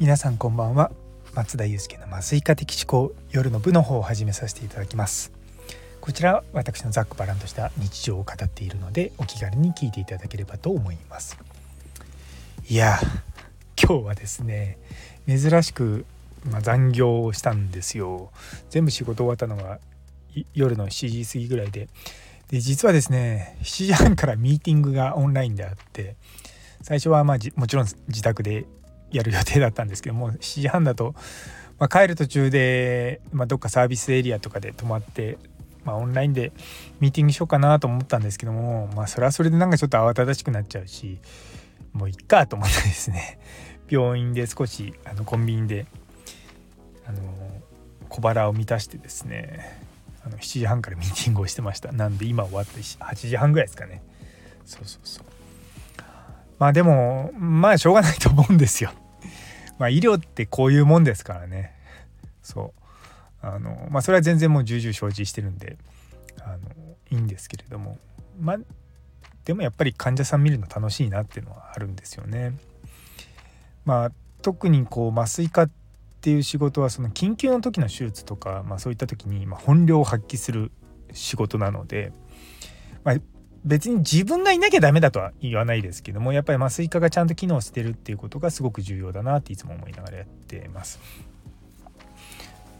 皆さんこんばんは。松田祐介の麻酔科的思考夜の部の方を始めさせていただきます。こちら私のざっくばらんとした日常を語っているのでお気軽に聞いていただければと思います。いや今日はですね珍しく、まあ、残業をしたんですよ。全部仕事終わったのが夜の7時過ぎぐらいで。で実はですね7時半からミーティングがオンラインであって最初はまあもちろん自宅でやる予定だったんですけども7時半だと、まあ、帰る途中で、まあ、どっかサービスエリアとかで泊まって、まあ、オンラインでミーティングしようかなと思ったんですけどもまあそれはそれでなんかちょっと慌ただしくなっちゃうしもういっかと思ってですね。病院で少しあのコンビニであの小腹を満たしてですねあの7時半からミーティングをしてました。なんで今終わって8時半ぐらいですかね。そうそうそう。まあでもまあしょうがないと思うんですよ。まあ医療ってこういうもんですからね。そうあのまあそれは全然もう重々承知してるんであのいいんですけれどもまあでもやっぱり患者さん見るの楽しいなっていうのはあるんですよね。まあ特にこう麻酔科っていう仕事はその緊急の時の手術とか、まあ、そういった時に本領を発揮する仕事なので、まあ、別に自分がいなきゃダメだとは言わないですけどもやっぱり麻酔科がちゃんと機能してるっていうことがすごく重要だなっていつも思いながらやってます。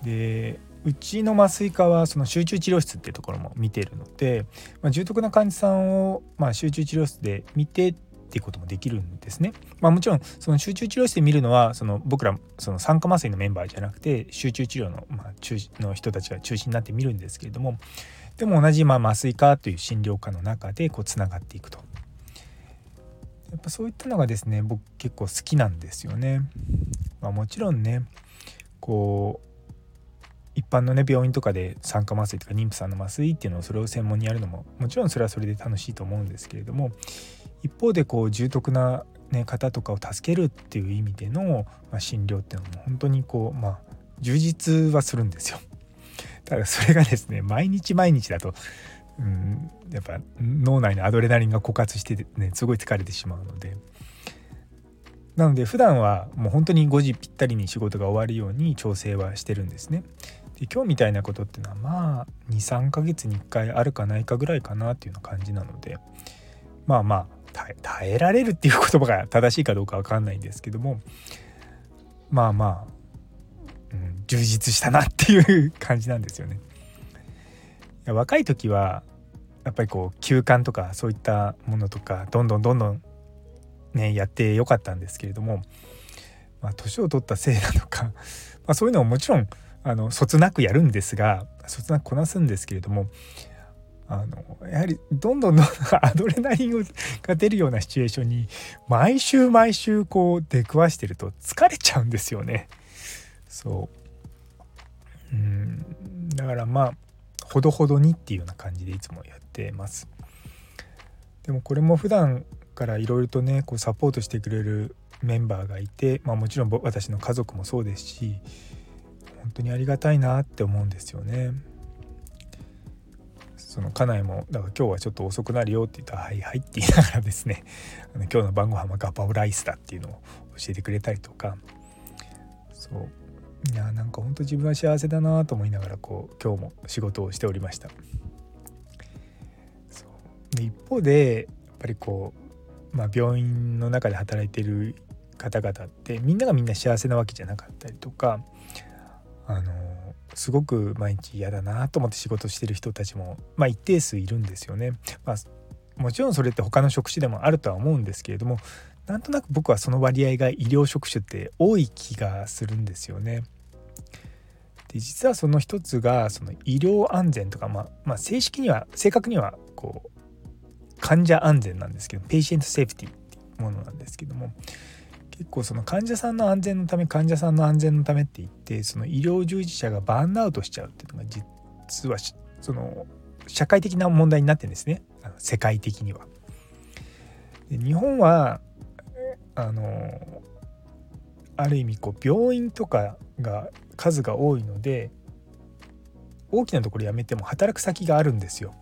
でうちの麻酔科はその集中治療室っていうところも見てるので、まあ、重篤な患者さんをま集中治療室で見てっていうこともできるんですね。まあ、もちろんその集中治療室で見るのはその僕らその酸化麻酔のメンバーじゃなくて集中治療の,、まあ、中の人たちが中心になって見るんですけれどもでも同じまあ麻酔科という診療科の中でこうつながっていくと。やっぱそういったのがですね僕結構好きなんですよね。まあ、もちろんねこう一般のね病院とかで酸化麻酔とか妊婦さんの麻酔っていうのをそれを専門にやるのももちろんそれはそれで楽しいと思うんですけれども一方でこう重篤な、ね、方とかを助けるっていう意味での、まあ、診療っていうのも本当にこうまあ充実はするんですよ。ただそれがですね毎日毎日だと、うん、やっぱ脳内のアドレナリンが枯渇してねすごい疲れてしまうのでなので普段はもう本当に5時ぴったりに仕事が終わるように調整はしてるんですね。で今日みたいなことっていうのはまあ23ヶ月に1回あるかないかぐらいかなっていうような感じなのでまあまあ耐えられるっていう言葉が正しいかどうか分かんないんですけどもまあまあうん、充実したなっていう感じなんですよね。若い時はやっぱりこう休館とかそういったものとかどんどんどんどんねやってよかったんですけれどもまあ年を取ったせいなのか、まあ、そういうのももちろんあのそつなくやるんですがそつなくこなすんですけれどもあのやはりどんどんどんどんアドレナリンが出るようなシチュエーションに毎週毎週こう出くわしてると疲れちゃうんですよね。そううんだからまあほどほどにっていうような感じでいつもやってますでもこれも普段からいろいろとねこうサポートしてくれるメンバーがいて、まあ、もちろん私の家族もそうですし本当にありがたいなって思うんですよね。その家内もだから今日はちょっと遅くなるよって言ったら「はいはい」って言いながらですね あの今日の晩ご飯はガパオライスだっていうのを教えてくれたりとか。そう。いやなんかほんと自分は幸せだなと思いながらこう今日も仕事をしておりました。そう。で一方でやっぱりこう、まあ、病院の中で働いてる方々ってみんながみんな幸せなわけじゃなかったりとかあのすごく毎日嫌だなと思って仕事してる人たちも、まあ、一定数いるんですよね。まあ、もちろんそれって他の職種でもあるとは思うんですけれどもなんとなく僕はその割合が医療職種って多い気がするんですよね。で実はその一つがその医療安全とか、まあ、まあ、正式には正確にはこう患者安全なんですけど patient safety っていうものなんですけども結構その患者さんの安全のため患者さんの安全のためって言ってその医療従事者がバーンアウトしちゃうっていうのが実はその社会的な問題になってるんですね世界的には。で日本はあのある意味こう病院とかが数が多いので大きなところ辞めても働く先があるんですよ。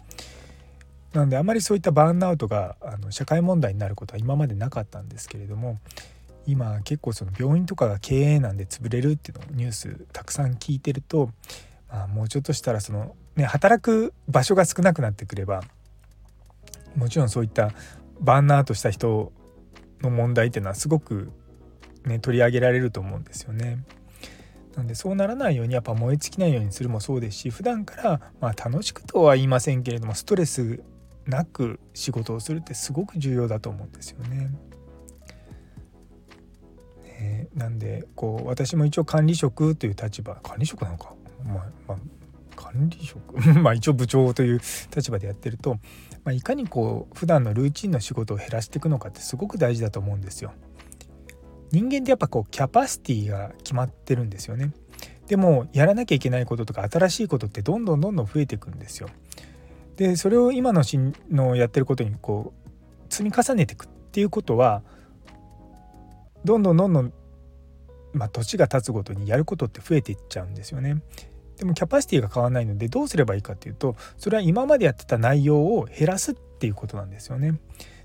なのであまりそういったバーンアウトがあの社会問題になることは今までなかったんですけれども今結構その病院とかが経営難で潰れるっていうのをニュースたくさん聞いてると、まあ、もうちょっとしたらその、ね、働く場所が少なくなってくればもちろんそういったバンアウトした人の問題っていうのはすごく、ね、取り上げられると思うんですよね。なんでそうならないようにやっぱ燃え尽きないようにするもそうですし普段からまあ楽しくとは言いませんけれどもストレスなく仕事をするってすごく重要だと思うんですよね。なんでこう私も一応管理職という立場管理職なのか、まあ、まあ、管理職？まあ一応部長という立場でやってると、まあ、いかにこう普段のルーチンの仕事を減らしていくのかってすごく大事だと思うんですよ。人間ってやっぱこうキャパシティが決まってるんですよね。でもやらなきゃいけないこととか新しいことってどんどんどんどん増えていくんですよ。でそれを今のしのやってることにこう積み重ねていくっていうことはどんどんどんどん、まあ、年が経つごとにやることって増えていっちゃうんですよね。でもキャパシティが変わらないのでどうすればいいかっていうとそれは今までやってた内容を減らすっていうことなんですよね。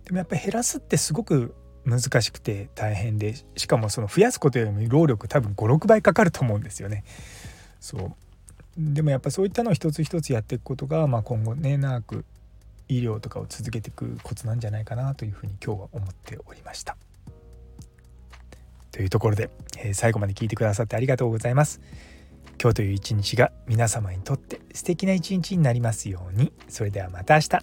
でもやっぱり減らすってすごく難しくて大変でしかもその増やすことよりも労力多分56倍かかると思うんですよね。そうでもやっぱそういったのを一つ一つやっていくことが、まあ、今後ね長く医療とかを続けていくコツなんじゃないかなというふうに今日は思っておりました。というところで、えー、最後まで聞いてくださってありがとうございます。今日という一日が皆様にとって素敵な一日になりますように。それではまた明日。